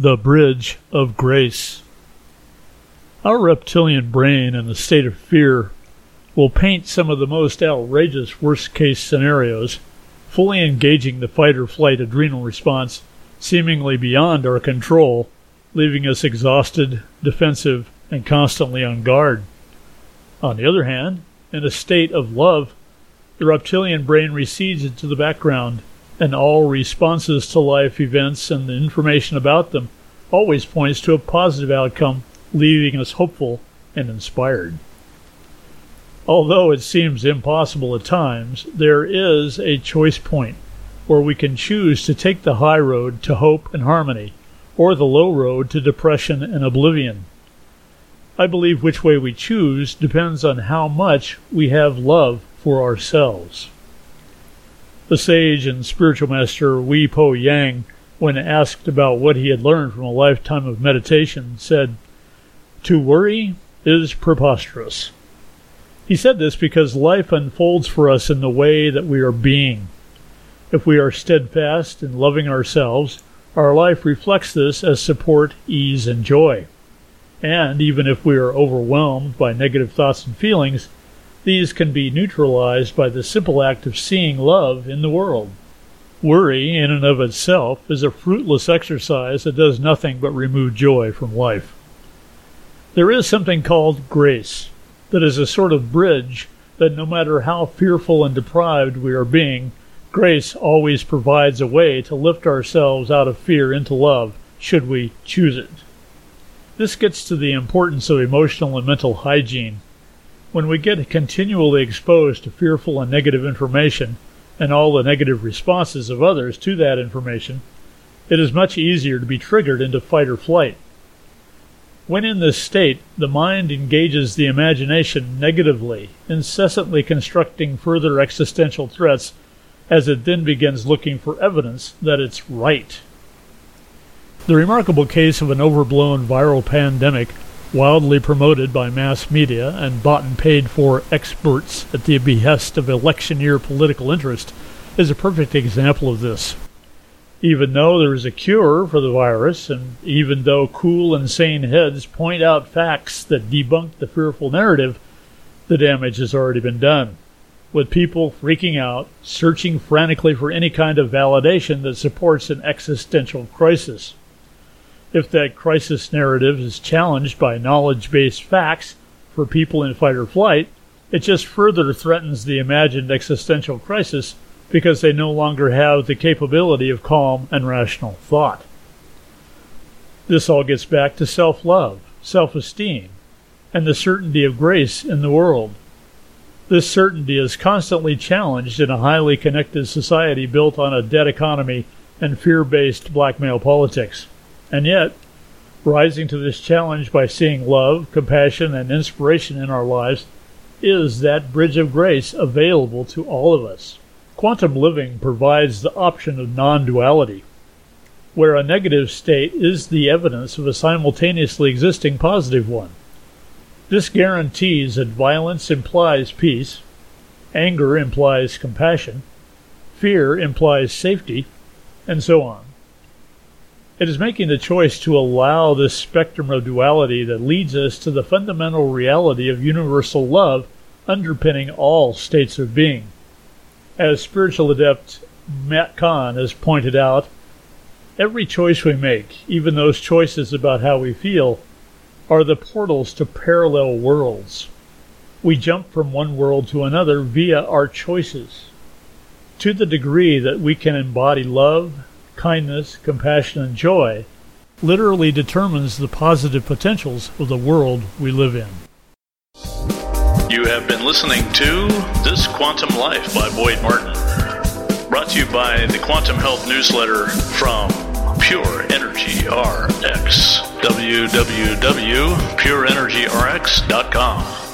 The Bridge of Grace. Our reptilian brain in a state of fear will paint some of the most outrageous worst case scenarios, fully engaging the fight or flight adrenal response seemingly beyond our control, leaving us exhausted, defensive, and constantly on guard. On the other hand, in a state of love, the reptilian brain recedes into the background, and all responses to life events and the information about them always points to a positive outcome, leaving us hopeful and inspired. Although it seems impossible at times, there is a choice point where we can choose to take the high road to hope and harmony, or the low road to depression and oblivion. I believe which way we choose depends on how much we have love for ourselves. The sage and spiritual master Wi Po Yang, when asked about what he had learned from a lifetime of meditation, said, To worry is preposterous. He said this because life unfolds for us in the way that we are being. If we are steadfast in loving ourselves, our life reflects this as support, ease, and joy. And even if we are overwhelmed by negative thoughts and feelings, these can be neutralized by the simple act of seeing love in the world. Worry, in and of itself, is a fruitless exercise that does nothing but remove joy from life. There is something called grace, that is a sort of bridge that no matter how fearful and deprived we are being, grace always provides a way to lift ourselves out of fear into love, should we choose it. This gets to the importance of emotional and mental hygiene. When we get continually exposed to fearful and negative information, and all the negative responses of others to that information, it is much easier to be triggered into fight or flight. When in this state, the mind engages the imagination negatively, incessantly constructing further existential threats as it then begins looking for evidence that it's right. The remarkable case of an overblown viral pandemic, wildly promoted by mass media and bought and paid for experts at the behest of election year political interest, is a perfect example of this. Even though there is a cure for the virus, and even though cool and sane heads point out facts that debunk the fearful narrative, the damage has already been done. With people freaking out, searching frantically for any kind of validation that supports an existential crisis. If that crisis narrative is challenged by knowledge based facts for people in fight or flight, it just further threatens the imagined existential crisis because they no longer have the capability of calm and rational thought. This all gets back to self love, self esteem, and the certainty of grace in the world. This certainty is constantly challenged in a highly connected society built on a debt economy and fear based blackmail politics. And yet, rising to this challenge by seeing love, compassion, and inspiration in our lives is that bridge of grace available to all of us. Quantum living provides the option of non duality, where a negative state is the evidence of a simultaneously existing positive one. This guarantees that violence implies peace, anger implies compassion, fear implies safety, and so on. It is making the choice to allow this spectrum of duality that leads us to the fundamental reality of universal love underpinning all states of being. As spiritual adept Matt Kahn has pointed out, every choice we make, even those choices about how we feel, are the portals to parallel worlds. We jump from one world to another via our choices. To the degree that we can embody love, kindness, compassion, and joy literally determines the positive potentials of the world we live in. You have been listening to This Quantum Life by Boyd Martin. Brought to you by the Quantum Health Newsletter from Pure Energy RX. www.pureenergyrx.com.